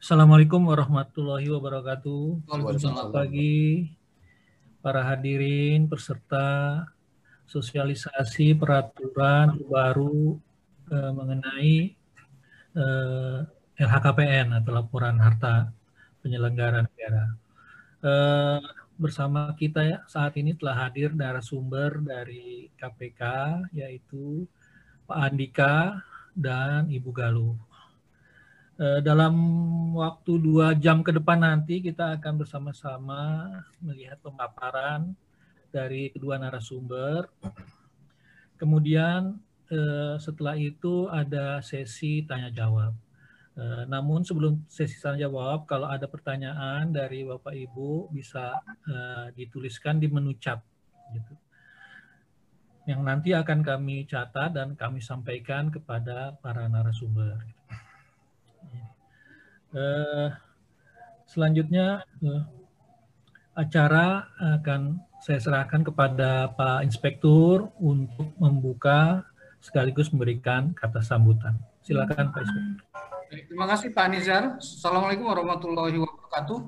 Assalamualaikum warahmatullahi wabarakatuh. Selamat pagi para hadirin peserta sosialisasi peraturan baru eh, mengenai eh, LHKPN atau laporan harta penyelenggara negara. Eh, bersama kita ya, saat ini telah hadir narasumber dari KPK yaitu Pak Andika dan Ibu Galuh. Eh, dalam waktu dua jam ke depan nanti kita akan bersama-sama melihat pemaparan dari kedua narasumber. Kemudian eh, setelah itu ada sesi tanya jawab. Eh, namun sebelum sesi tanya jawab, kalau ada pertanyaan dari Bapak Ibu bisa dituliskan di menu chat. Gitu. Yang nanti akan kami catat dan kami sampaikan kepada para narasumber. Eh, selanjutnya eh, acara akan saya serahkan kepada Pak Inspektur untuk membuka sekaligus memberikan kata sambutan. Silakan Pak Inspektur. Terima kasih Pak Nizar. Assalamualaikum warahmatullahi wabarakatuh.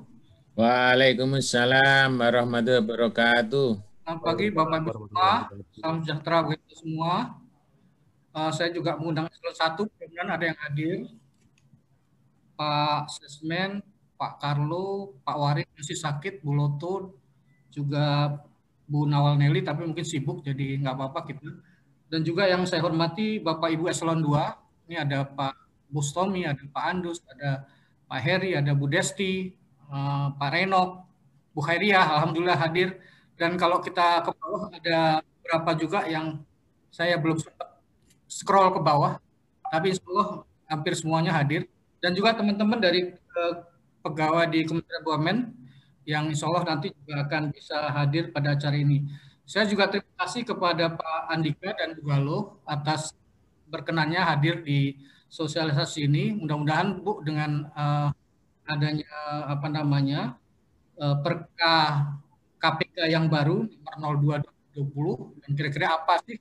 Waalaikumsalam warahmatullahi wabarakatuh. Selamat pagi Bapak Ibu semua. Salam sejahtera bagi kita semua. Uh, saya juga mengundang eselon satu, kemudian ada yang hadir. Pak Sesmen, Pak Carlo, Pak Warid masih sakit, Bu Loto, juga Bu Nawal Nelly, tapi mungkin sibuk, jadi nggak apa-apa kita. Dan juga yang saya hormati Bapak Ibu Eselon 2, ini ada Pak Bustomi, ada Pak Andus, ada Pak Heri, ada Bu Desti, uh, Pak Renok, Bu Khairiyah, Alhamdulillah hadir. Dan kalau kita ke bawah ada beberapa juga yang saya belum scroll ke bawah, tapi insya Allah hampir semuanya hadir dan juga teman-teman dari uh, pegawai di Kementerian BUMN yang insya Allah nanti juga akan bisa hadir pada acara ini. Saya juga terima kasih kepada Pak Andika dan Bu Galo atas berkenannya hadir di sosialisasi ini. Mudah-mudahan Bu dengan uh, adanya apa namanya uh, perka KPK yang baru nomor 02 dan kira-kira apa sih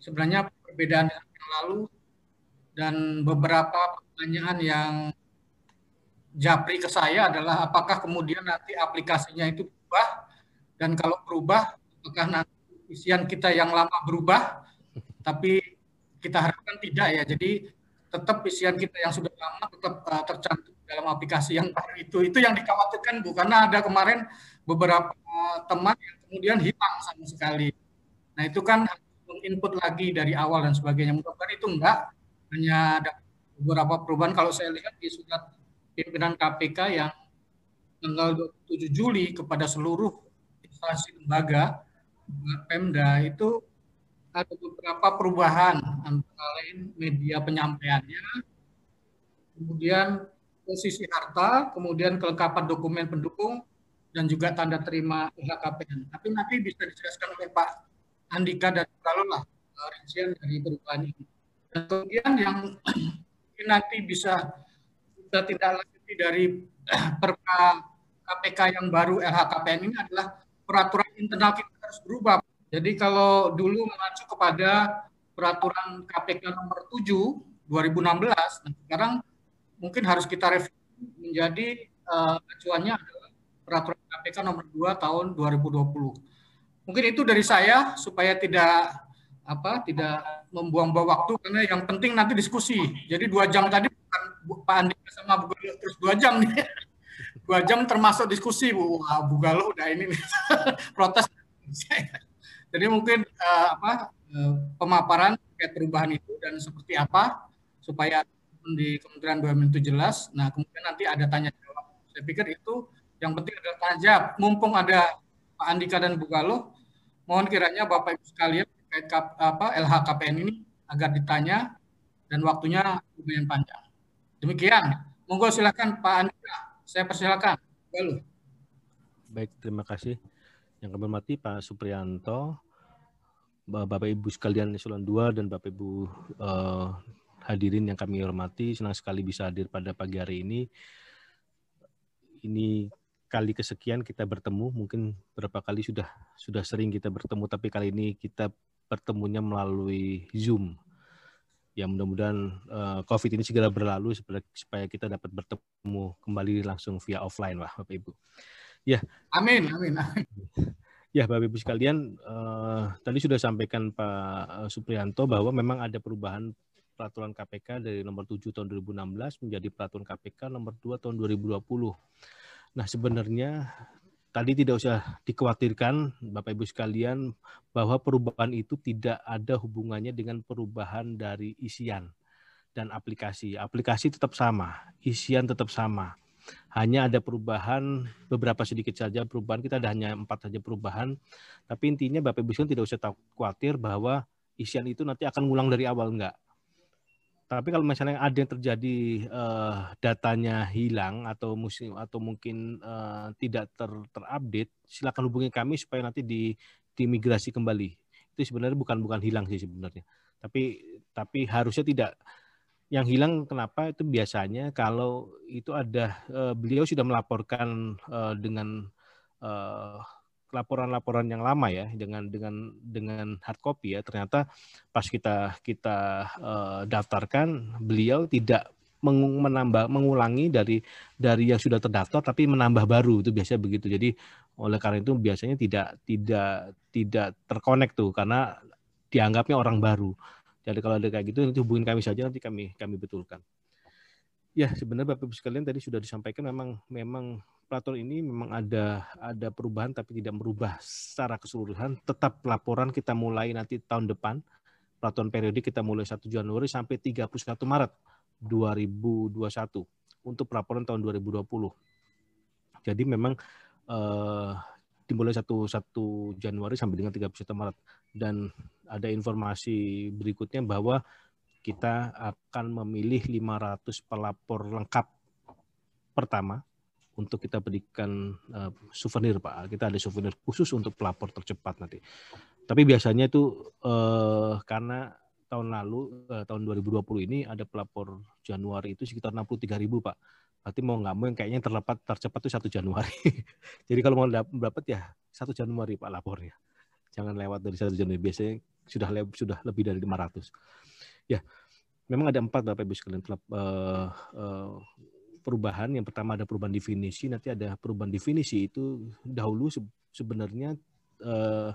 sebenarnya perbedaan yang lalu dan beberapa pertanyaan yang japri ke saya adalah apakah kemudian nanti aplikasinya itu berubah? Dan kalau berubah apakah nanti isian kita yang lama berubah? Tapi kita harapkan tidak ya. Jadi tetap isian kita yang sudah lama tetap uh, tercantum dalam aplikasi yang baru itu. Itu yang dikhawatirkan bu karena ada kemarin beberapa teman yang kemudian hilang sama sekali. Nah itu kan input lagi dari awal dan sebagainya. Mudah-mudahan itu enggak. Hanya ada beberapa perubahan kalau saya lihat di surat pimpinan KPK yang tanggal 27 Juli kepada seluruh instansi lembaga Pemda itu ada beberapa perubahan antara lain media penyampaiannya, kemudian posisi harta, kemudian kelengkapan dokumen pendukung, dan juga tanda terima LHKPN. Tapi nanti bisa dijelaskan oleh Pak Andika dan kalau lah rincian dari perubahan ini. Dan kemudian yang nanti bisa kita tidak lanjuti dari perka KPK yang baru LHKPN ini adalah peraturan internal kita harus berubah. Jadi kalau dulu mengacu kepada peraturan KPK nomor 7 2016, nah sekarang mungkin harus kita revisi menjadi uh, acuannya adalah peraturan KPK nomor 2 tahun 2020. Mungkin itu dari saya supaya tidak apa tidak membuang-buang waktu karena yang penting nanti diskusi. Jadi dua jam tadi Pak Andika sama Bu Galo terus dua jam nih. Dua jam termasuk diskusi Bu. Wah, Bu Galo udah ini nih. protes. Jadi mungkin uh, apa uh, pemaparan terkait perubahan itu dan seperti apa supaya di Kementerian BUMN itu jelas. Nah kemudian nanti ada tanya jawab. Saya pikir itu yang penting adalah tanya jawab. Mumpung ada Pak Andika dan Bu Galo, mohon kiranya Bapak Ibu sekalian apa LHKPN ini agar ditanya dan waktunya lumayan panjang. Demikian. Monggo silakan Pak Andika. Saya persilakan. Lalu. Baik, terima kasih. Yang kami hormati Pak Suprianto, Bapak Ibu sekalian eselon 2 dan Bapak Ibu uh, hadirin yang kami hormati, senang sekali bisa hadir pada pagi hari ini. Ini kali kesekian kita bertemu, mungkin berapa kali sudah sudah sering kita bertemu, tapi kali ini kita bertemunya melalui Zoom. Ya mudah-mudahan uh, COVID ini segera berlalu supaya kita dapat bertemu kembali langsung via offline lah Bapak Ibu. Ya. Amin, amin, amin. Ya, Bapak Ibu sekalian, uh, tadi sudah sampaikan Pak Suprianto bahwa memang ada perubahan peraturan KPK dari nomor 7 tahun 2016 menjadi peraturan KPK nomor 2 tahun 2020. Nah, sebenarnya tadi tidak usah dikhawatirkan Bapak Ibu sekalian bahwa perubahan itu tidak ada hubungannya dengan perubahan dari isian dan aplikasi. Aplikasi tetap sama, isian tetap sama. Hanya ada perubahan beberapa sedikit saja perubahan kita ada hanya empat saja perubahan. Tapi intinya Bapak Ibu sekalian tidak usah khawatir bahwa isian itu nanti akan ngulang dari awal enggak. Tapi kalau misalnya ada yang terjadi uh, datanya hilang atau musim atau mungkin uh, tidak ter terupdate, silakan hubungi kami supaya nanti di dimigrasi kembali. Itu sebenarnya bukan bukan hilang sih sebenarnya. Tapi tapi harusnya tidak yang hilang kenapa itu biasanya kalau itu ada uh, beliau sudah melaporkan uh, dengan uh, laporan-laporan yang lama ya dengan dengan dengan hard copy ya. Ternyata pas kita kita uh, daftarkan beliau tidak menambah mengulangi dari dari yang sudah terdaftar tapi menambah baru. Itu biasanya begitu. Jadi oleh karena itu biasanya tidak tidak tidak terkonek tuh karena dianggapnya orang baru. Jadi kalau ada kayak gitu nanti hubungin kami saja nanti kami kami betulkan ya sebenarnya bapak ibu sekalian tadi sudah disampaikan memang memang peraturan ini memang ada ada perubahan tapi tidak merubah secara keseluruhan. Tetap laporan kita mulai nanti tahun depan. Peraturan periode kita mulai 1 Januari sampai 31 Maret 2021 untuk pelaporan tahun 2020. Jadi memang eh, dimulai 1 1 Januari sampai dengan 31 Maret dan ada informasi berikutnya bahwa kita akan memilih 500 pelapor lengkap pertama untuk kita berikan uh, souvenir Pak. Kita ada souvenir khusus untuk pelapor tercepat nanti. Tapi biasanya itu uh, karena tahun lalu uh, tahun 2020 ini ada pelapor Januari itu sekitar 63 ribu Pak. Berarti mau nggak mau yang kayaknya terlepat tercepat itu satu Januari. Jadi kalau mau dapat ya satu Januari Pak lapornya. Jangan lewat dari satu Januari. Biasanya sudah sudah lebih dari 500. Ya, memang ada empat Bapak Ibu sekalian uh, uh, perubahan. Yang pertama ada perubahan definisi, nanti ada perubahan definisi itu dahulu sebenarnya eh,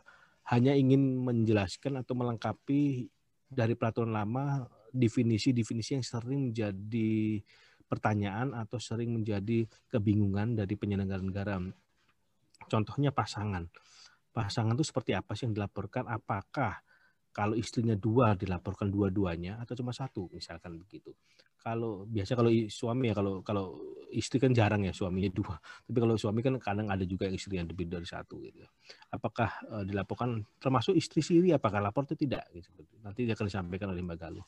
hanya ingin menjelaskan atau melengkapi dari peraturan lama definisi-definisi yang sering menjadi pertanyaan atau sering menjadi kebingungan dari penyelenggara negara. Contohnya pasangan. Pasangan itu seperti apa sih yang dilaporkan? Apakah kalau istrinya dua dilaporkan dua-duanya atau cuma satu misalkan begitu. Kalau biasa kalau suami ya kalau kalau istri kan jarang ya suaminya dua. Tapi kalau suami kan kadang ada juga istri yang lebih dari satu gitu. Apakah uh, dilaporkan termasuk istri siri apakah lapor itu tidak? Gitu. Nanti dia akan disampaikan oleh Mbak Galuh.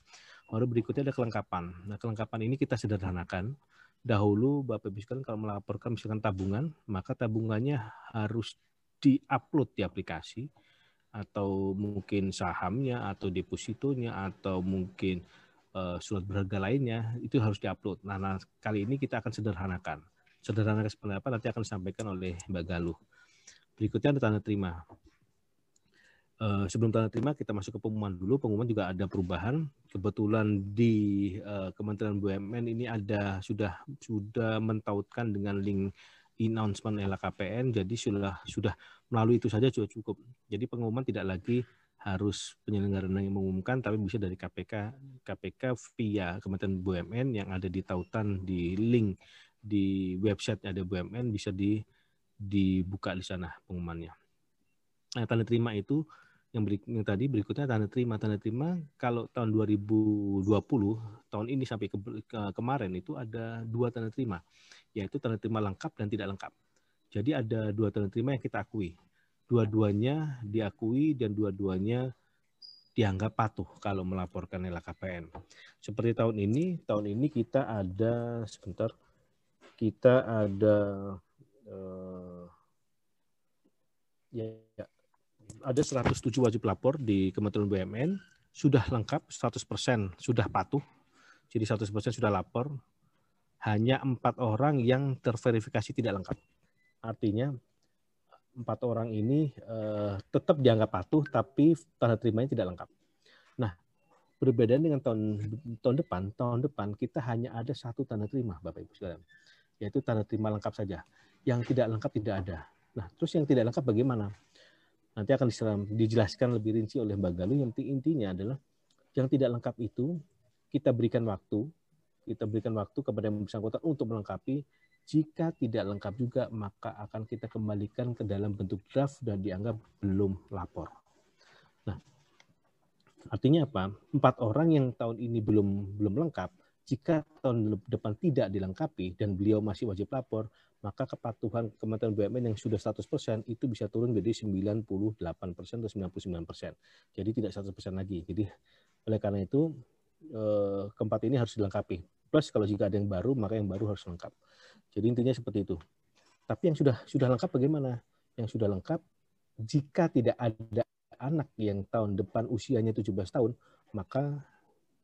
Baru berikutnya ada kelengkapan. Nah kelengkapan ini kita sederhanakan. Dahulu Bapak Ibu sekalian kalau melaporkan misalkan tabungan maka tabungannya harus diupload di aplikasi atau mungkin sahamnya atau depositonya atau mungkin uh, surat berharga lainnya itu harus diupload. Nah, nah, kali ini kita akan sederhanakan. Sederhanakan seperti apa nanti akan disampaikan oleh Mbak Galuh. Berikutnya ada tanda terima. Uh, sebelum tanda terima kita masuk ke pengumuman dulu. Pengumuman juga ada perubahan. Kebetulan di uh, Kementerian BUMN ini ada sudah sudah mentautkan dengan link announcement LKPN. Jadi sudah sudah melalui itu saja sudah cukup. Jadi pengumuman tidak lagi harus penyelenggara yang mengumumkan, tapi bisa dari KPK, KPK via Kementerian BUMN yang ada di tautan di link di website ada BUMN bisa di dibuka di sana pengumumannya. Nah, tanda terima itu yang, beri, tadi berikutnya tanda terima tanda terima kalau tahun 2020 tahun ini sampai ke, ke, kemarin itu ada dua tanda terima yaitu tanda terima lengkap dan tidak lengkap. Jadi ada dua tanda terima yang kita akui dua-duanya diakui dan dua-duanya dianggap patuh kalau melaporkan LHKPN. Seperti tahun ini, tahun ini kita ada sebentar, kita ada uh, ya, ya ada 107 wajib lapor di Kementerian BUMN sudah lengkap 100% sudah patuh. Jadi 100% sudah lapor. Hanya empat orang yang terverifikasi tidak lengkap. Artinya empat orang ini uh, tetap dianggap patuh, tapi tanda terimanya tidak lengkap. Nah, Berbeda dengan tahun tahun depan, tahun depan kita hanya ada satu tanda terima, Bapak Ibu sekalian, yaitu tanda terima lengkap saja. Yang tidak lengkap tidak ada. Nah, terus yang tidak lengkap bagaimana? Nanti akan dijelaskan lebih rinci oleh Mbak Galuh. Yang intinya adalah yang tidak lengkap itu kita berikan waktu, kita berikan waktu kepada yang bersangkutan untuk melengkapi. Jika tidak lengkap juga, maka akan kita kembalikan ke dalam bentuk draft dan dianggap belum lapor. Nah, Artinya apa? Empat orang yang tahun ini belum belum lengkap, jika tahun depan tidak dilengkapi dan beliau masih wajib lapor, maka kepatuhan Kementerian BUMN yang sudah 100% itu bisa turun menjadi 98% atau 99%. Jadi tidak 100% lagi. Jadi oleh karena itu eh, keempat ini harus dilengkapi. Plus kalau jika ada yang baru, maka yang baru harus lengkap. Jadi intinya seperti itu. Tapi yang sudah sudah lengkap bagaimana? Yang sudah lengkap jika tidak ada anak yang tahun depan usianya 17 tahun, maka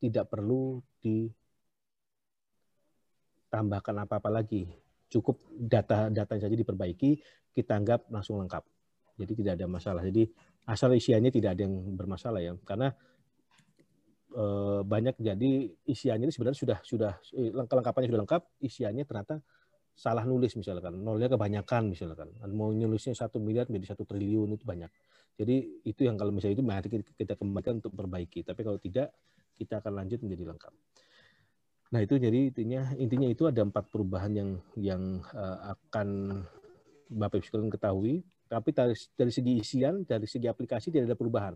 tidak perlu ditambahkan apa-apa lagi. Cukup data-data saja diperbaiki, kita anggap langsung lengkap. Jadi tidak ada masalah. Jadi asal isiannya tidak ada yang bermasalah ya. Karena e, banyak jadi isiannya ini sebenarnya sudah sudah eh, lengkapannya sudah lengkap, isiannya ternyata salah nulis misalkan, nolnya kebanyakan misalkan, mau nulisnya satu miliar menjadi satu triliun itu banyak. Jadi itu yang kalau misalnya itu mari kita kembalikan untuk perbaiki. Tapi kalau tidak, kita akan lanjut menjadi lengkap. Nah itu jadi intinya intinya itu ada empat perubahan yang yang uh, akan Bapak Ibu sekalian ketahui. Tapi dari, dari segi isian, dari segi aplikasi tidak ada perubahan.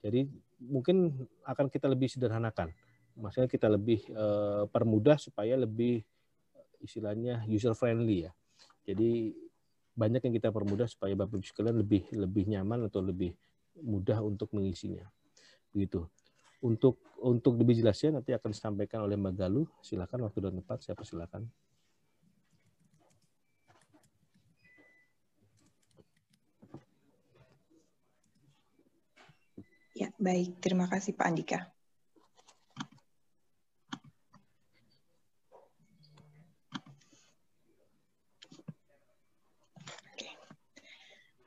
Jadi mungkin akan kita lebih sederhanakan. Maksudnya kita lebih uh, permudah supaya lebih istilahnya user friendly ya. Jadi banyak yang kita permudah supaya Bapak Ibu sekalian lebih lebih nyaman atau lebih mudah untuk mengisinya. Begitu. Untuk untuk lebih jelasnya nanti akan disampaikan oleh Mbak Galuh. Silakan waktu dan tempat saya persilakan. Ya, baik. Terima kasih Pak Andika.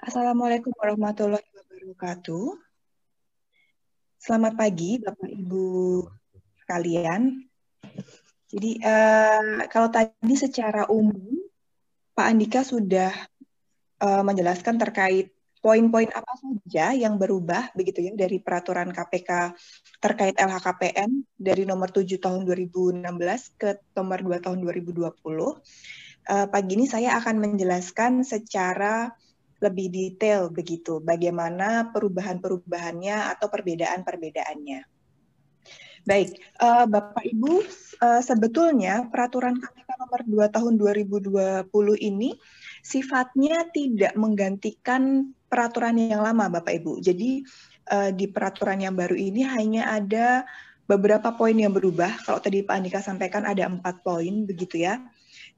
Assalamualaikum warahmatullahi wabarakatuh. Selamat pagi Bapak Ibu sekalian. Jadi uh, kalau tadi secara umum Pak Andika sudah uh, menjelaskan terkait poin-poin apa saja yang berubah begitu ya dari peraturan KPK terkait LHKPN dari nomor 7 tahun 2016 ke nomor 2 tahun 2020. Uh, pagi ini saya akan menjelaskan secara lebih detail begitu, bagaimana perubahan-perubahannya atau perbedaan-perbedaannya. Baik, uh, Bapak Ibu, uh, sebetulnya peraturan KPK nomor 2 tahun 2020 ini sifatnya tidak menggantikan peraturan yang lama, Bapak Ibu. Jadi uh, di peraturan yang baru ini hanya ada beberapa poin yang berubah. Kalau tadi Pak Andika sampaikan ada empat poin, begitu ya.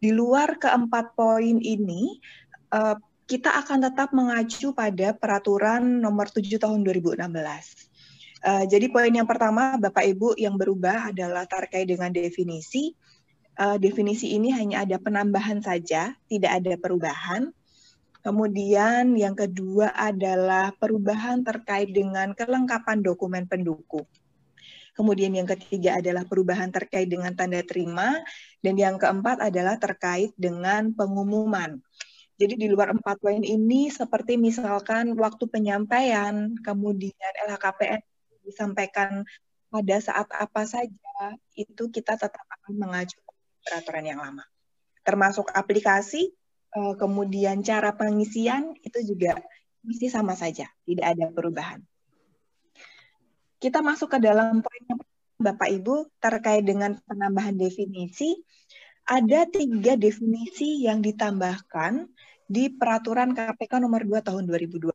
Di luar keempat poin ini, uh, kita akan tetap mengacu pada peraturan nomor 7 tahun 2016. Uh, jadi poin yang pertama Bapak Ibu yang berubah adalah terkait dengan definisi. Uh, definisi ini hanya ada penambahan saja, tidak ada perubahan. Kemudian yang kedua adalah perubahan terkait dengan kelengkapan dokumen pendukung. Kemudian yang ketiga adalah perubahan terkait dengan tanda terima. Dan yang keempat adalah terkait dengan pengumuman. Jadi di luar empat poin ini seperti misalkan waktu penyampaian, kemudian LHKPN disampaikan pada saat apa saja, itu kita tetap akan mengacu peraturan yang lama. Termasuk aplikasi, eh, kemudian cara pengisian itu juga mesti sama saja, tidak ada perubahan. Kita masuk ke dalam poin yang Bapak Ibu terkait dengan penambahan definisi. Ada tiga definisi yang ditambahkan di peraturan KPK nomor 2 tahun 2020.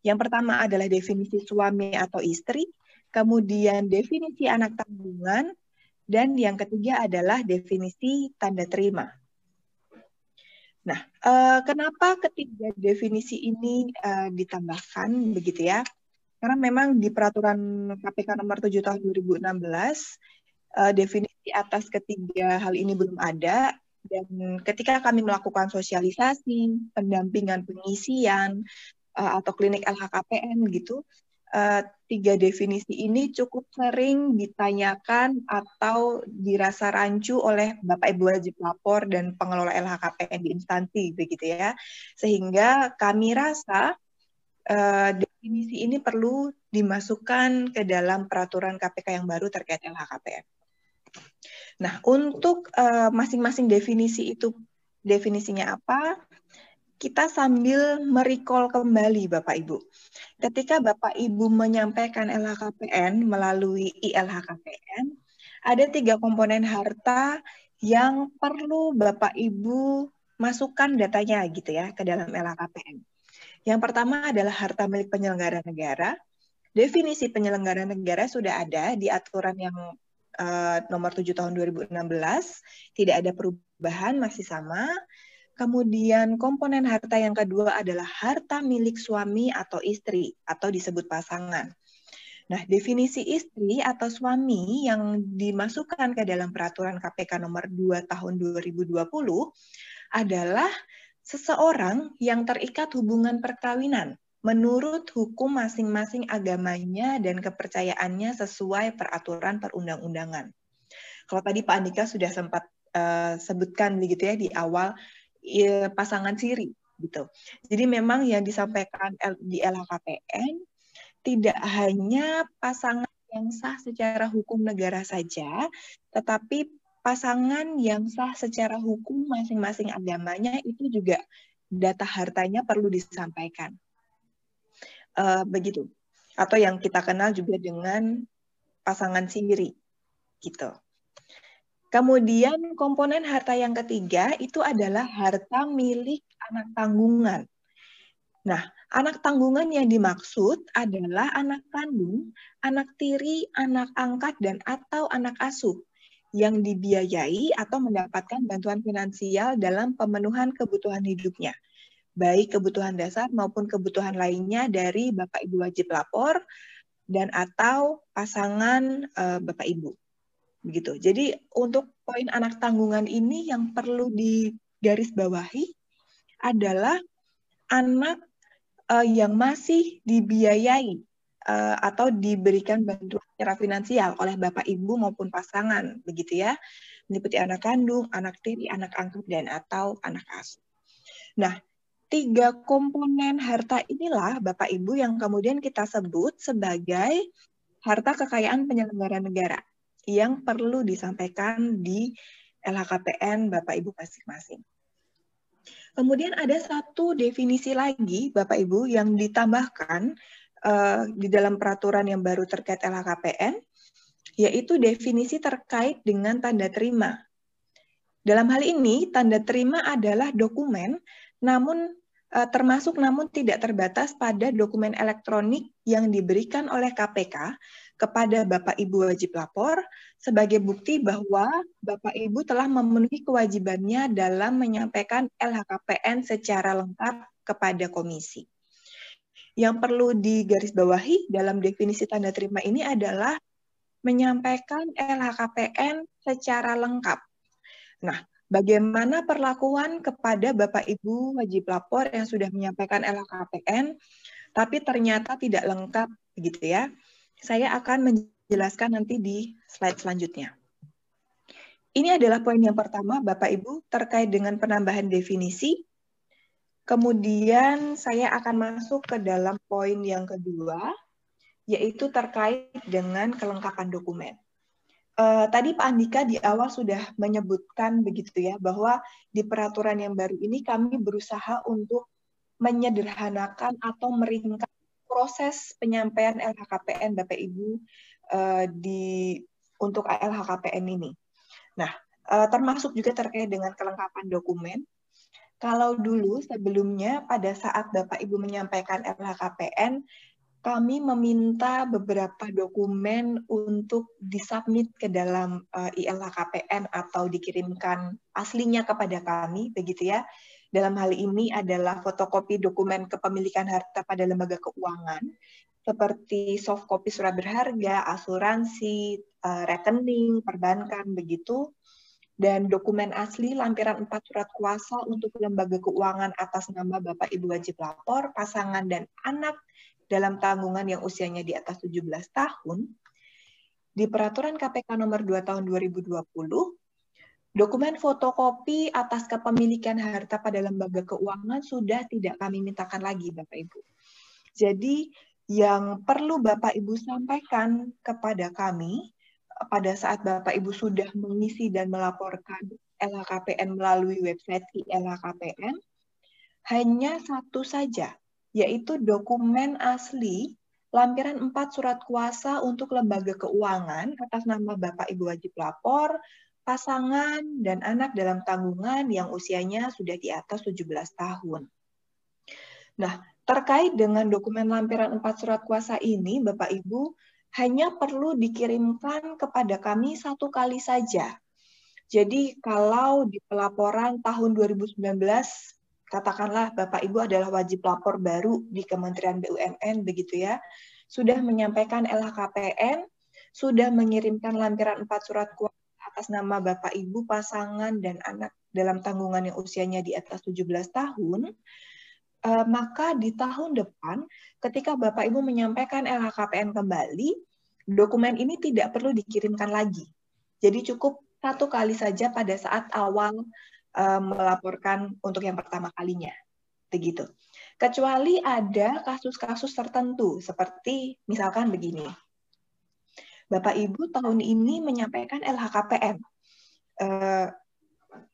Yang pertama adalah definisi suami atau istri, kemudian definisi anak tanggungan, dan yang ketiga adalah definisi tanda terima. Nah, eh, kenapa ketiga definisi ini eh, ditambahkan begitu ya? Karena memang di peraturan KPK nomor 7 tahun 2016 eh, definisi atas ketiga hal ini belum ada dan ketika kami melakukan sosialisasi, pendampingan pengisian, uh, atau klinik LHKPN gitu, uh, tiga definisi ini cukup sering ditanyakan atau dirasa rancu oleh Bapak Ibu wajib lapor dan pengelola LHKPN di instansi begitu ya. Sehingga kami rasa uh, definisi ini perlu dimasukkan ke dalam peraturan KPK yang baru terkait LHKPN. Nah, untuk eh, masing-masing uh, definisi itu definisinya apa? Kita sambil merecall kembali Bapak Ibu. Ketika Bapak Ibu menyampaikan LHKPN melalui ILHKPN, ada tiga komponen harta yang perlu Bapak Ibu masukkan datanya gitu ya ke dalam LHKPN. Yang pertama adalah harta milik penyelenggara negara. Definisi penyelenggara negara sudah ada di aturan yang uh, nomor 7 tahun 2016, tidak ada perubahan, masih sama. Kemudian komponen harta yang kedua adalah harta milik suami atau istri atau disebut pasangan. Nah, definisi istri atau suami yang dimasukkan ke dalam peraturan KPK nomor 2 tahun 2020 adalah seseorang yang terikat hubungan perkawinan menurut hukum masing-masing agamanya dan kepercayaannya sesuai peraturan perundang-undangan. Kalau tadi Pak Andika sudah sempat uh, sebutkan begitu ya di awal pasangan siri gitu. Jadi memang yang disampaikan di LHKPN tidak hanya pasangan yang sah secara hukum negara saja, tetapi pasangan yang sah secara hukum masing-masing agamanya itu juga data hartanya perlu disampaikan uh, begitu atau yang kita kenal juga dengan pasangan sendiri gitu. Kemudian komponen harta yang ketiga itu adalah harta milik anak tanggungan. Nah, anak tanggungan yang dimaksud adalah anak kandung, anak tiri, anak angkat, dan atau anak asuh yang dibiayai atau mendapatkan bantuan finansial dalam pemenuhan kebutuhan hidupnya baik kebutuhan dasar maupun kebutuhan lainnya dari Bapak Ibu wajib lapor dan atau pasangan uh, Bapak Ibu. Begitu. Jadi untuk poin anak tanggungan ini yang perlu digarisbawahi adalah anak uh, yang masih dibiayai uh, atau diberikan bantuan secara finansial oleh Bapak Ibu maupun pasangan, begitu ya. Meliputi anak kandung, anak tiri, anak angkat, dan atau anak asuh. Nah, tiga komponen harta inilah Bapak Ibu yang kemudian kita sebut sebagai harta kekayaan penyelenggara negara yang perlu disampaikan di LHKPN Bapak Ibu masing-masing. Kemudian ada satu definisi lagi Bapak Ibu yang ditambahkan uh, di dalam peraturan yang baru terkait LHKPN, yaitu definisi terkait dengan tanda terima. Dalam hal ini, tanda terima adalah dokumen namun eh, termasuk namun tidak terbatas pada dokumen elektronik yang diberikan oleh KPK kepada Bapak Ibu wajib lapor sebagai bukti bahwa Bapak Ibu telah memenuhi kewajibannya dalam menyampaikan LHKPN secara lengkap kepada komisi. Yang perlu digarisbawahi dalam definisi tanda terima ini adalah menyampaikan LHKPN secara lengkap. Nah, bagaimana perlakuan kepada Bapak Ibu wajib lapor yang sudah menyampaikan LHKPN, tapi ternyata tidak lengkap, begitu ya. Saya akan menjelaskan nanti di slide selanjutnya. Ini adalah poin yang pertama, Bapak Ibu, terkait dengan penambahan definisi. Kemudian saya akan masuk ke dalam poin yang kedua, yaitu terkait dengan kelengkapan dokumen. Uh, tadi Pak Andika di awal sudah menyebutkan begitu ya bahwa di peraturan yang baru ini kami berusaha untuk menyederhanakan atau meringkas proses penyampaian LHKPN Bapak Ibu uh, di untuk LHKPN ini. Nah, uh, termasuk juga terkait dengan kelengkapan dokumen. Kalau dulu sebelumnya pada saat Bapak Ibu menyampaikan LHKPN kami meminta beberapa dokumen untuk disubmit ke dalam uh, eh, ILHKPN atau dikirimkan aslinya kepada kami, begitu ya. Dalam hal ini adalah fotokopi dokumen kepemilikan harta pada lembaga keuangan, seperti soft copy surat berharga, asuransi, uh, rekening, perbankan, begitu. Dan dokumen asli lampiran 4 surat kuasa untuk lembaga keuangan atas nama Bapak Ibu wajib lapor, pasangan dan anak dalam tanggungan yang usianya di atas 17 tahun, di Peraturan KPK Nomor 2 Tahun 2020, dokumen fotokopi atas kepemilikan harta pada lembaga keuangan sudah tidak kami mintakan lagi, Bapak Ibu. Jadi, yang perlu Bapak Ibu sampaikan kepada kami pada saat Bapak Ibu sudah mengisi dan melaporkan LHKPN melalui website LHKPN hanya satu saja, yaitu dokumen asli lampiran 4 surat kuasa untuk lembaga keuangan atas nama Bapak Ibu wajib lapor, pasangan, dan anak dalam tanggungan yang usianya sudah di atas 17 tahun. Nah, terkait dengan dokumen lampiran 4 surat kuasa ini, Bapak Ibu, hanya perlu dikirimkan kepada kami satu kali saja. Jadi kalau di pelaporan tahun 2019 katakanlah Bapak Ibu adalah wajib lapor baru di Kementerian BUMN begitu ya, sudah menyampaikan LHKPN, sudah mengirimkan lampiran empat surat kuasa atas nama Bapak Ibu, pasangan dan anak dalam tanggungan yang usianya di atas 17 tahun, eh, maka di tahun depan ketika Bapak Ibu menyampaikan LHKPN kembali, dokumen ini tidak perlu dikirimkan lagi. Jadi cukup satu kali saja pada saat awal uh, melaporkan untuk yang pertama kalinya. Begitu. Kecuali ada kasus-kasus tertentu seperti misalkan begini. Bapak Ibu tahun ini menyampaikan LHKPN. Uh,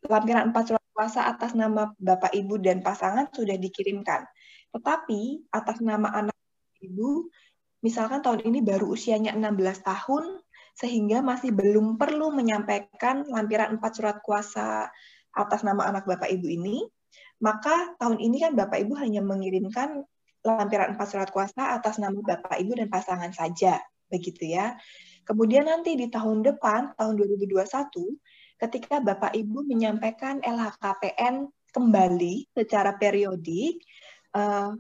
lampiran empat surat kuasa atas nama Bapak Ibu dan pasangan sudah dikirimkan. Tetapi atas nama anak Ibu, misalkan tahun ini baru usianya 16 tahun, sehingga masih belum perlu menyampaikan lampiran empat surat kuasa atas nama anak Bapak Ibu ini, maka tahun ini kan Bapak Ibu hanya mengirimkan lampiran empat surat kuasa atas nama Bapak Ibu dan pasangan saja, begitu ya. Kemudian nanti di tahun depan, tahun 2021, ketika Bapak Ibu menyampaikan LHKPN kembali secara periodik, eh,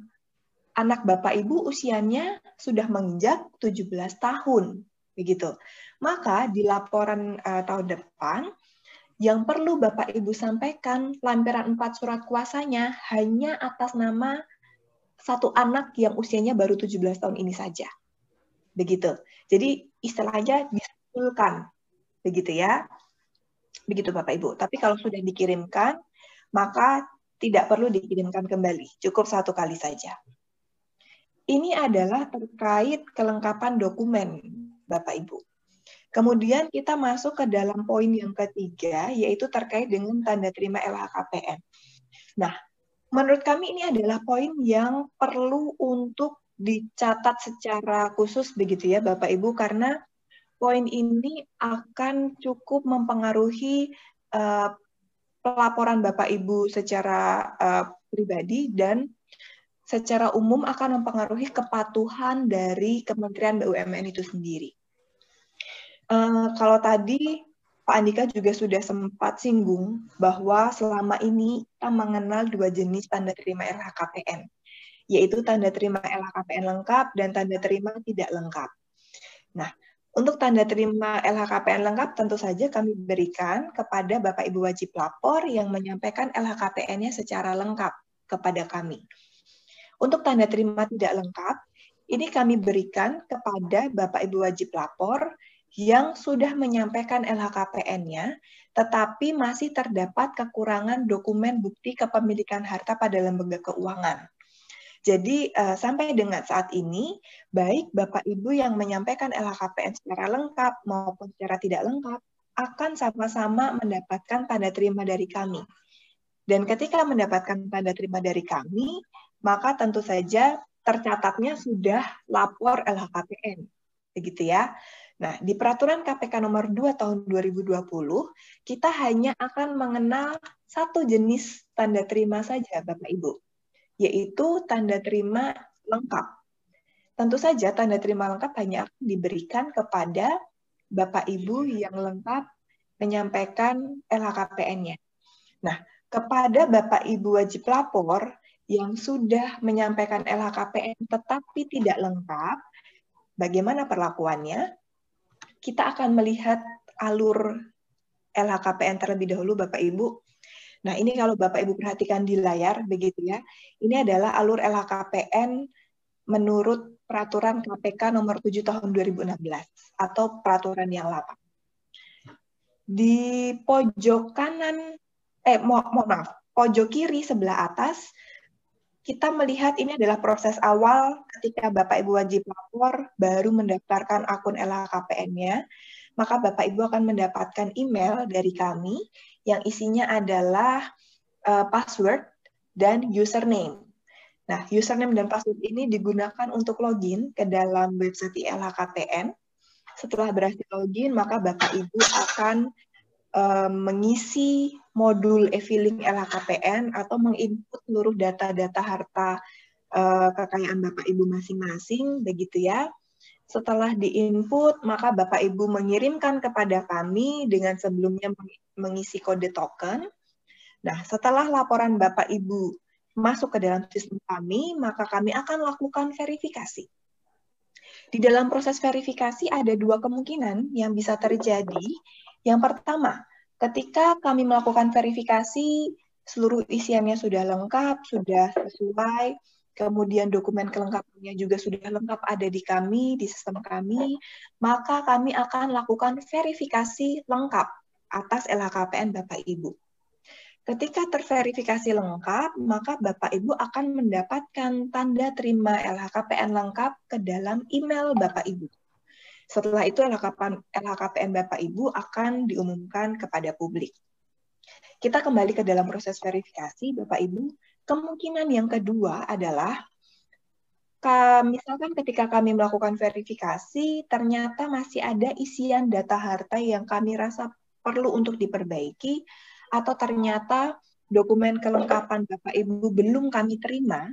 anak Bapak Ibu usianya sudah menginjak 17 tahun, begitu. Maka di laporan eh, tahun depan yang perlu Bapak Ibu sampaikan, lampiran empat surat kuasanya hanya atas nama satu anak yang usianya baru 17 tahun ini saja. Begitu. Jadi istilahnya disimpulkan. Begitu ya. Begitu Bapak Ibu. Tapi kalau sudah dikirimkan, maka tidak perlu dikirimkan kembali. Cukup satu kali saja. Ini adalah terkait kelengkapan dokumen Bapak Ibu. Kemudian kita masuk ke dalam poin yang ketiga, yaitu terkait dengan tanda terima LHKPN. Nah, menurut kami ini adalah poin yang perlu untuk dicatat secara khusus begitu ya Bapak Ibu, karena poin ini akan cukup mempengaruhi uh, pelaporan Bapak Ibu secara uh, pribadi dan secara umum akan mempengaruhi kepatuhan dari Kementerian BUMN itu sendiri. Uh, kalau tadi Pak Andika juga sudah sempat singgung bahwa selama ini kita mengenal dua jenis tanda terima LHKPN, yaitu tanda terima LHKPN lengkap dan tanda terima tidak lengkap. Nah, untuk tanda terima LHKPN lengkap tentu saja kami berikan kepada Bapak Ibu wajib lapor yang menyampaikan LHKPN-nya secara lengkap kepada kami. Untuk tanda terima tidak lengkap, ini kami berikan kepada Bapak Ibu wajib lapor yang sudah menyampaikan LHKPN-nya, tetapi masih terdapat kekurangan dokumen bukti kepemilikan harta pada lembaga keuangan. Jadi uh, sampai dengan saat ini, baik Bapak Ibu yang menyampaikan LHKPN secara lengkap maupun secara tidak lengkap, akan sama-sama mendapatkan tanda terima dari kami. Dan ketika mendapatkan tanda terima dari kami, maka tentu saja tercatatnya sudah lapor LHKPN. Begitu ya. Nah, di peraturan KPK nomor 2 tahun 2020, kita hanya akan mengenal satu jenis tanda terima saja, Bapak Ibu, yaitu tanda terima lengkap. Tentu saja tanda terima lengkap hanya akan diberikan kepada Bapak Ibu yang lengkap menyampaikan LHKPN-nya. Nah, kepada Bapak Ibu wajib lapor yang sudah menyampaikan LHKPN tetapi tidak lengkap, bagaimana perlakuannya? kita akan melihat alur LHKPN terlebih dahulu Bapak Ibu. Nah, ini kalau Bapak Ibu perhatikan di layar begitu ya. Ini adalah alur LHKPN menurut peraturan KPK nomor 7 tahun 2016 atau peraturan yang lama. Di pojok kanan, eh mohon maaf, pojok kiri sebelah atas, kita melihat ini adalah proses awal ketika Bapak Ibu wajib lapor baru mendaftarkan akun LHKPN-nya, maka Bapak Ibu akan mendapatkan email dari kami yang isinya adalah uh, password dan username. Nah, username dan password ini digunakan untuk login ke dalam website LHKPN. Setelah berhasil login, maka Bapak Ibu akan uh, mengisi modul e-filing LHKPN atau menginput seluruh data-data harta uh, kekayaan Bapak Ibu masing-masing, begitu ya. Setelah diinput, maka Bapak Ibu mengirimkan kepada kami dengan sebelumnya mengisi kode token. Nah, setelah laporan Bapak Ibu masuk ke dalam sistem kami, maka kami akan lakukan verifikasi. Di dalam proses verifikasi ada dua kemungkinan yang bisa terjadi. Yang pertama, ketika kami melakukan verifikasi, seluruh isiannya sudah lengkap, sudah sesuai, kemudian dokumen kelengkapannya juga sudah lengkap ada di kami, di sistem kami, maka kami akan lakukan verifikasi lengkap atas LHKPN Bapak Ibu. Ketika terverifikasi lengkap, maka Bapak Ibu akan mendapatkan tanda terima LHKPN lengkap ke dalam email Bapak Ibu. Setelah itu LHKPN, LHKPN Bapak Ibu akan diumumkan kepada publik. Kita kembali ke dalam proses verifikasi, Bapak Ibu. Kemungkinan yang kedua adalah misalkan ketika kami melakukan verifikasi, ternyata masih ada isian data harta yang kami rasa perlu untuk diperbaiki, atau ternyata dokumen kelengkapan Bapak Ibu belum kami terima,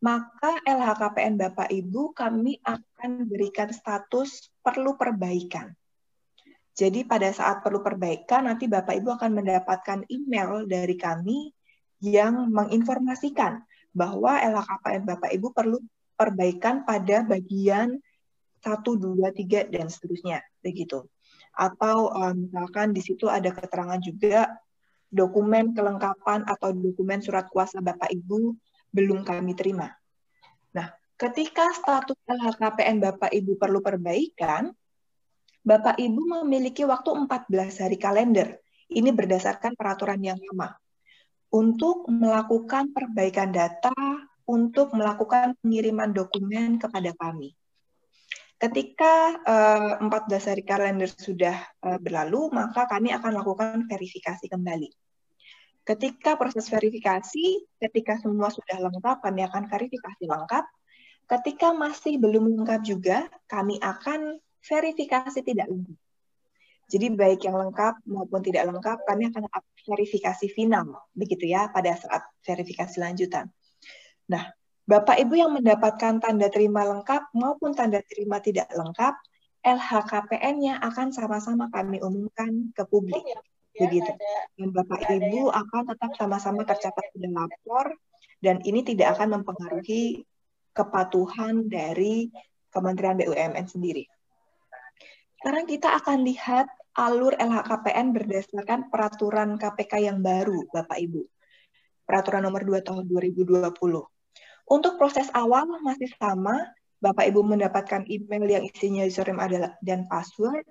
maka LHKPN Bapak Ibu kami akan berikan status perlu perbaikan. Jadi pada saat perlu perbaikan, nanti Bapak Ibu akan mendapatkan email dari kami yang menginformasikan bahwa LHKPN Bapak Ibu perlu perbaikan pada bagian 1, 2, 3, dan seterusnya. begitu. Atau um, misalkan di situ ada keterangan juga dokumen kelengkapan atau dokumen surat kuasa Bapak Ibu belum kami terima. Nah, ketika status LHKPN Bapak Ibu perlu perbaikan, Bapak Ibu memiliki waktu 14 hari kalender. Ini berdasarkan peraturan yang lama. Untuk melakukan perbaikan data, untuk melakukan pengiriman dokumen kepada kami. Ketika uh, eh, 14 hari kalender sudah uh, berlalu, maka kami akan lakukan verifikasi kembali. Ketika proses verifikasi, ketika semua sudah lengkap, kami akan verifikasi lengkap. Ketika masih belum lengkap juga, kami akan verifikasi tidak lengkap. Jadi baik yang lengkap maupun tidak lengkap, kami akan verifikasi final, begitu ya, pada saat verifikasi lanjutan. Nah, Bapak Ibu yang mendapatkan tanda terima lengkap maupun tanda terima tidak lengkap, LHKPN-nya akan sama-sama kami umumkan ke publik. Oh, ya, begitu. Dan Bapak Ibu akan tetap sama-sama tercatat di lapor dan ini tidak akan mempengaruhi kepatuhan dari Kementerian BUMN sendiri. Sekarang kita akan lihat alur LHKPN berdasarkan peraturan KPK yang baru, Bapak Ibu. Peraturan nomor 2 tahun 2020. Untuk proses awal masih sama, Bapak Ibu mendapatkan email yang isinya username adalah dan password,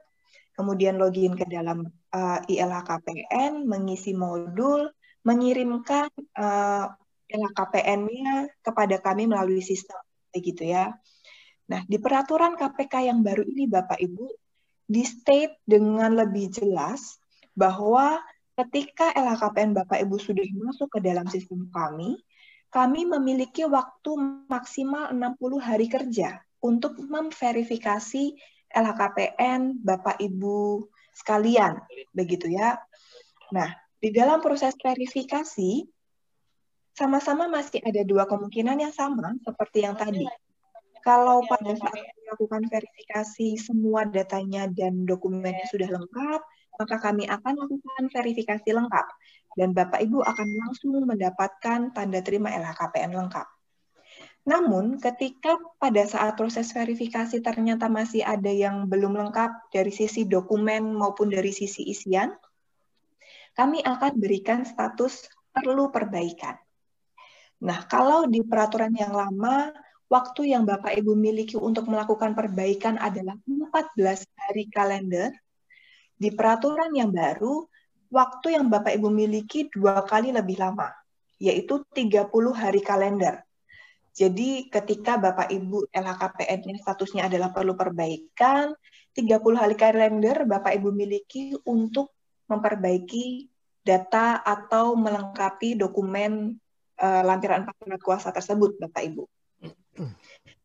kemudian login ke dalam uh, eh, ILHKPN, mengisi modul, mengirimkan uh, eh, LHKPN-nya kepada kami melalui sistem, begitu ya. Nah, di peraturan KPK yang baru ini Bapak Ibu di state dengan lebih jelas bahwa ketika LHKPN Bapak Ibu sudah masuk ke dalam sistem kami, kami memiliki waktu maksimal 60 hari kerja untuk memverifikasi LHKPN Bapak Ibu sekalian, begitu ya. Nah, di dalam proses verifikasi sama-sama masih ada dua kemungkinan yang sama seperti yang tadi. Kalau pada saat melakukan verifikasi semua datanya dan dokumennya sudah lengkap, maka kami akan lakukan verifikasi lengkap dan Bapak Ibu akan langsung mendapatkan tanda terima LHKPN lengkap. Namun, ketika pada saat proses verifikasi ternyata masih ada yang belum lengkap dari sisi dokumen maupun dari sisi isian, kami akan berikan status perlu perbaikan. Nah, kalau di peraturan yang lama, waktu yang Bapak Ibu miliki untuk melakukan perbaikan adalah 14 hari kalender. Di peraturan yang baru, waktu yang Bapak Ibu miliki dua kali lebih lama, yaitu 30 hari kalender. Jadi ketika Bapak Ibu LHKPN-nya statusnya adalah perlu perbaikan, 30 hari kalender Bapak Ibu miliki untuk memperbaiki data atau melengkapi dokumen uh, lampiran empat kuasa tersebut, Bapak Ibu.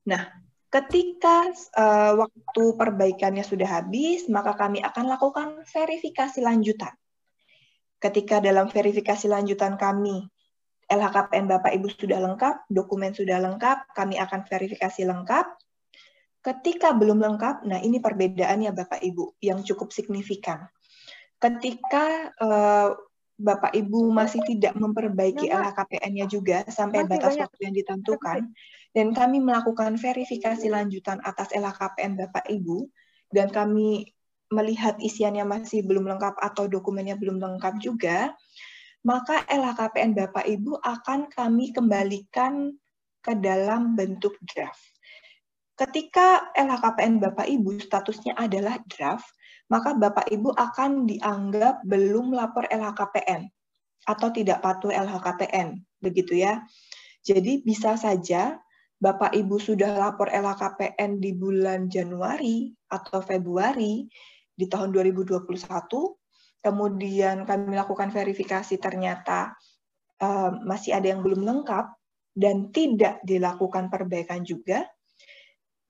Nah, ketika uh, waktu perbaikannya sudah habis, maka kami akan lakukan verifikasi lanjutan. Ketika dalam verifikasi lanjutan kami LHKPN Bapak Ibu sudah lengkap, dokumen sudah lengkap, kami akan verifikasi lengkap. Ketika belum lengkap, nah ini perbedaannya Bapak Ibu yang cukup signifikan. Ketika uh, Bapak Ibu masih tidak memperbaiki ya, LHKPN-nya juga sampai batas waktu yang ditentukan, dan kami melakukan verifikasi lanjutan atas LHKPN Bapak Ibu, dan kami melihat isiannya masih belum lengkap atau dokumennya belum lengkap juga, maka LHKPN Bapak Ibu akan kami kembalikan ke dalam bentuk draft. Ketika LHKPN Bapak Ibu statusnya adalah draft, maka Bapak Ibu akan dianggap belum lapor LHKPN atau tidak patuh LHKPN, begitu ya. Jadi bisa saja Bapak Ibu sudah lapor LHKPN di bulan Januari atau Februari di tahun 2021, kemudian kami lakukan verifikasi ternyata uh, masih ada yang belum lengkap dan tidak dilakukan perbaikan juga,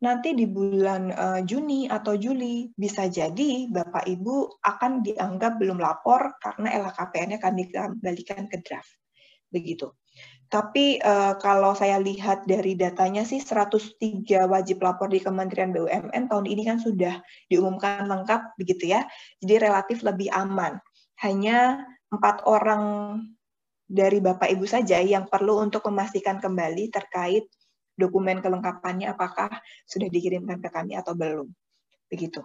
nanti di bulan uh, Juni atau Juli bisa jadi Bapak Ibu akan dianggap belum lapor karena LHKPN-nya kami kembalikan ke draft. Begitu. Tapi uh, kalau saya lihat dari datanya sih 103 wajib lapor di Kementerian BUMN tahun ini kan sudah diumumkan lengkap begitu ya. Jadi relatif lebih aman. Hanya empat orang dari Bapak Ibu saja yang perlu untuk memastikan kembali terkait dokumen kelengkapannya apakah sudah dikirimkan ke kami atau belum. Begitu.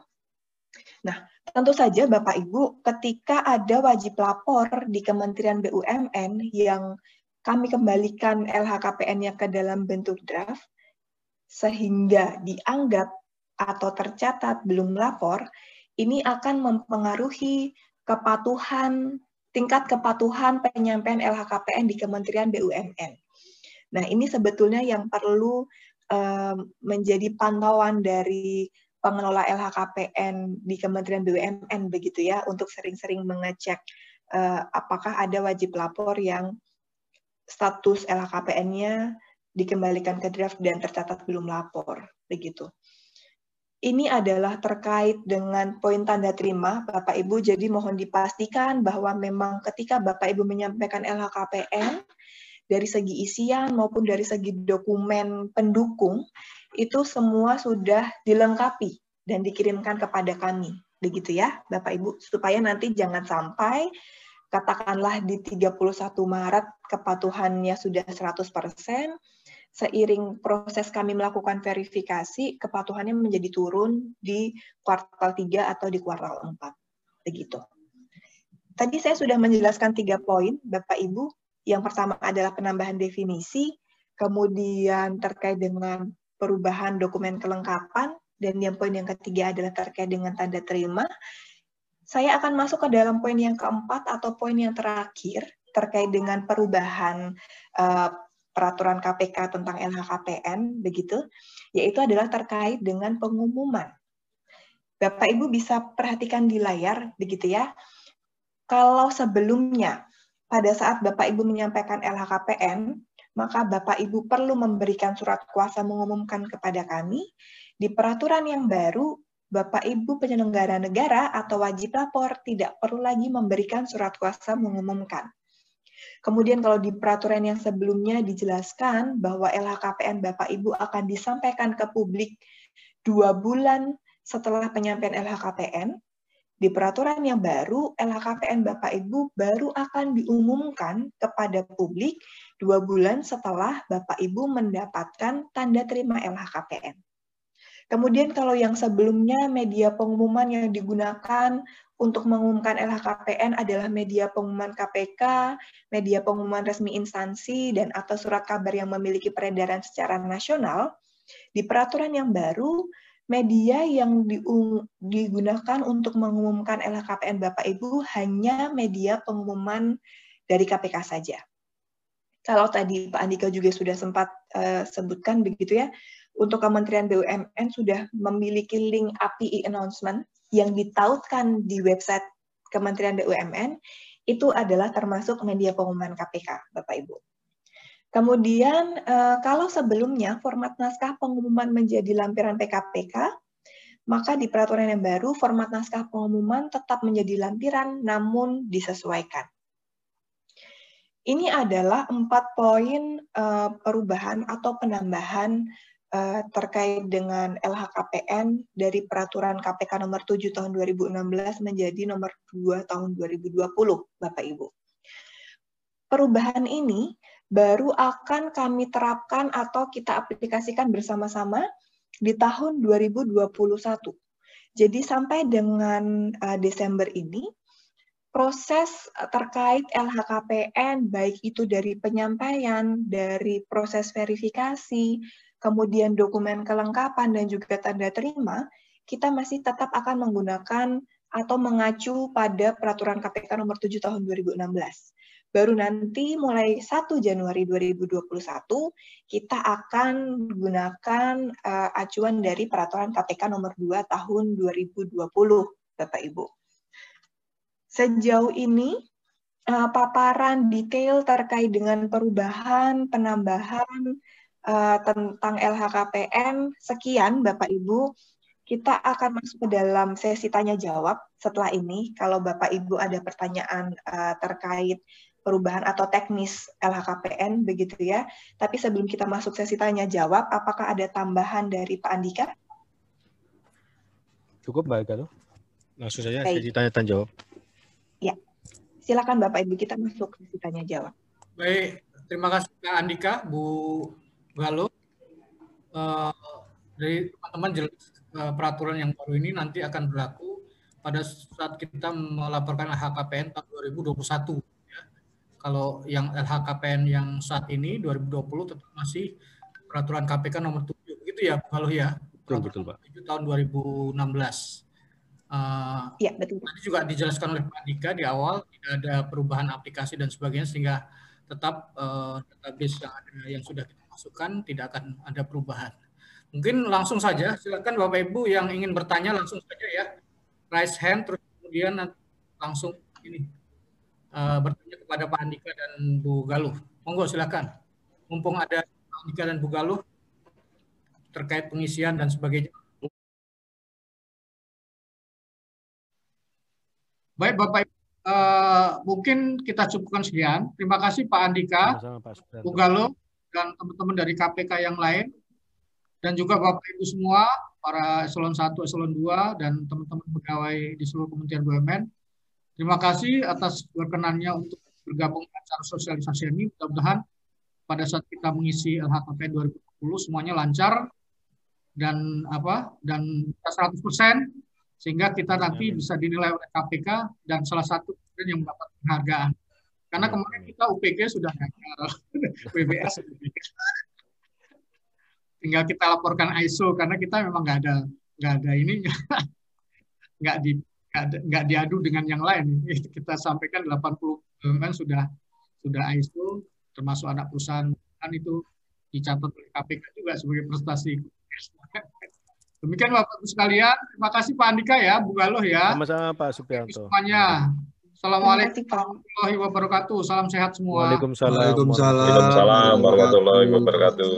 Nah, tentu saja Bapak Ibu ketika ada wajib lapor di Kementerian BUMN yang kami kembalikan LHKPN-nya ke dalam bentuk draft, sehingga dianggap atau tercatat belum lapor, ini akan mempengaruhi kepatuhan, tingkat kepatuhan penyampaian LHKPN di Kementerian BUMN. Nah, ini sebetulnya yang perlu um, menjadi pantauan dari pengelola LHKPN di Kementerian BUMN begitu ya, untuk sering-sering mengecek uh, apakah ada wajib lapor yang status LHKPN-nya dikembalikan ke draft dan tercatat belum lapor, begitu. Ini adalah terkait dengan poin tanda terima, Bapak Ibu. Jadi mohon dipastikan bahwa memang ketika Bapak Ibu menyampaikan LHKPN, dari segi isian maupun dari segi dokumen pendukung, itu semua sudah dilengkapi dan dikirimkan kepada kami. Begitu ya, Bapak Ibu, supaya nanti jangan sampai katakanlah di 31 Maret kepatuhannya sudah 100%, seiring proses kami melakukan verifikasi, kepatuhannya menjadi turun di kuartal 3 atau di kuartal 4. Begitu. Tadi saya sudah menjelaskan tiga poin, Bapak Ibu. Yang pertama adalah penambahan definisi, kemudian terkait dengan perubahan dokumen kelengkapan, dan yang poin yang ketiga adalah terkait dengan tanda terima, saya akan masuk ke dalam poin yang keempat atau poin yang terakhir terkait dengan perubahan uh, peraturan KPK tentang LHKPN begitu, yaitu adalah terkait dengan pengumuman. Bapak Ibu bisa perhatikan di layar begitu ya. Kalau sebelumnya pada saat Bapak Ibu menyampaikan LHKPN, maka Bapak Ibu perlu memberikan surat kuasa mengumumkan kepada kami. Di peraturan yang baru, Bapak Ibu penyelenggara negara atau wajib lapor tidak perlu lagi memberikan surat kuasa mengumumkan. Kemudian kalau di peraturan yang sebelumnya dijelaskan bahwa LHKPN Bapak Ibu akan disampaikan ke publik dua bulan setelah penyampaian LHKPN, di peraturan yang baru, LHKPN Bapak Ibu baru akan diumumkan kepada publik dua bulan setelah Bapak Ibu mendapatkan tanda terima LHKPN. Kemudian kalau yang sebelumnya media pengumuman yang digunakan untuk mengumumkan LHKPN adalah media pengumuman KPK, media pengumuman resmi instansi, dan atau surat kabar yang memiliki peredaran secara nasional, di peraturan yang baru, media yang digunakan untuk mengumumkan LHKPN Bapak Ibu hanya media pengumuman dari KPK saja. Kalau tadi Pak Andika juga sudah sempat uh, sebutkan begitu ya, untuk Kementerian BUMN sudah memiliki link API announcement yang ditautkan di website Kementerian BUMN itu adalah termasuk media pengumuman KPK, Bapak Ibu. Kemudian eh, kalau sebelumnya format naskah pengumuman menjadi lampiran PKPK, maka di peraturan yang baru format naskah pengumuman tetap menjadi lampiran namun disesuaikan. Ini adalah empat poin eh, perubahan atau penambahan uh, terkait dengan LHKPN dari peraturan KPK nomor 7 tahun 2016 menjadi nomor 2 tahun 2020, Bapak Ibu. Perubahan ini baru akan kami terapkan atau kita aplikasikan bersama-sama di tahun 2021. Jadi sampai dengan uh, Desember ini, proses terkait LHKPN, baik itu dari penyampaian, dari proses verifikasi, kemudian dokumen kelengkapan dan juga tanda terima, kita masih tetap akan menggunakan atau mengacu pada peraturan KPK nomor 7 tahun 2016. Baru nanti mulai 1 Januari 2021 kita akan menggunakan uh, acuan dari peraturan KPK nomor 2 tahun 2020, Bapak Ibu. Sejauh ini uh, paparan detail terkait dengan perubahan, penambahan, uh, tentang LHKPN sekian Bapak Ibu. Kita akan masuk ke dalam sesi tanya jawab setelah ini. Kalau Bapak Ibu ada pertanyaan uh, terkait perubahan atau teknis LHKPN begitu ya. Tapi sebelum kita masuk sesi tanya jawab, apakah ada tambahan dari Pak Andika? Cukup Mbak Eka Langsung saja Baik. sesi tanya tanya jawab. Silakan Bapak Ibu kita masuk sesi tanya jawab. Baik, terima kasih Pak Andika, Bu Galo, uh, dari teman-teman jelas uh, peraturan yang baru ini nanti akan berlaku pada saat kita melaporkan LHKPN tahun 2021. Ya. Kalau yang LHKPN yang saat ini 2020 tetap masih peraturan KPK nomor 7 gitu ya, kalau ya. Betul, betul, Pak. 7 tahun 2016. Uh, ya, betul. Tadi juga dijelaskan oleh Pak Dika di awal tidak ada perubahan aplikasi dan sebagainya sehingga tetap uh, database yang ada yang sudah kita masukan, tidak akan ada perubahan. Mungkin langsung saja, silakan Bapak Ibu yang ingin bertanya langsung saja ya, raise hand, terus kemudian langsung ini uh, bertanya kepada Pak Andika dan Bu Galuh. Monggo silakan. Mumpung ada Pak Andika dan Bu Galuh terkait pengisian dan sebagainya. Baik Bapak Ibu, uh, mungkin kita cukupkan sekian. Terima kasih Pak Andika, Bu Galuh dan teman-teman dari KPK yang lain dan juga Bapak Ibu semua para eselon 1, eselon 2 dan teman-teman pegawai di seluruh Kementerian BUMN. Terima kasih atas berkenannya untuk bergabung dengan acara sosialisasi ini. Mudah-mudahan pada saat kita mengisi LHKPN 2020 semuanya lancar dan apa dan 100% sehingga kita nanti bisa dinilai oleh KPK dan salah satu yang mendapat penghargaan. Karena iya, kemarin kita UPG sudah gagal, WBS. Tinggal kita laporkan ISO karena kita memang nggak ada nggak ada ini nggak di nggak diadu dengan yang lain. Kita sampaikan 80 BUMN sudah sudah ISO termasuk anak perusahaan kan itu dicatat oleh KPK juga sebagai prestasi. Demikian Bapak Ibu sekalian, terima kasih Pak Andika ya, Bu Galoh ya. Sama-sama Pak Supriyanto. Semuanya. Assalamualaikum warahmatullahi wabarakatuh. Salam sehat semua. Waalaikumsalam. Waalaikumsalam warahmatullahi wabarakatuh.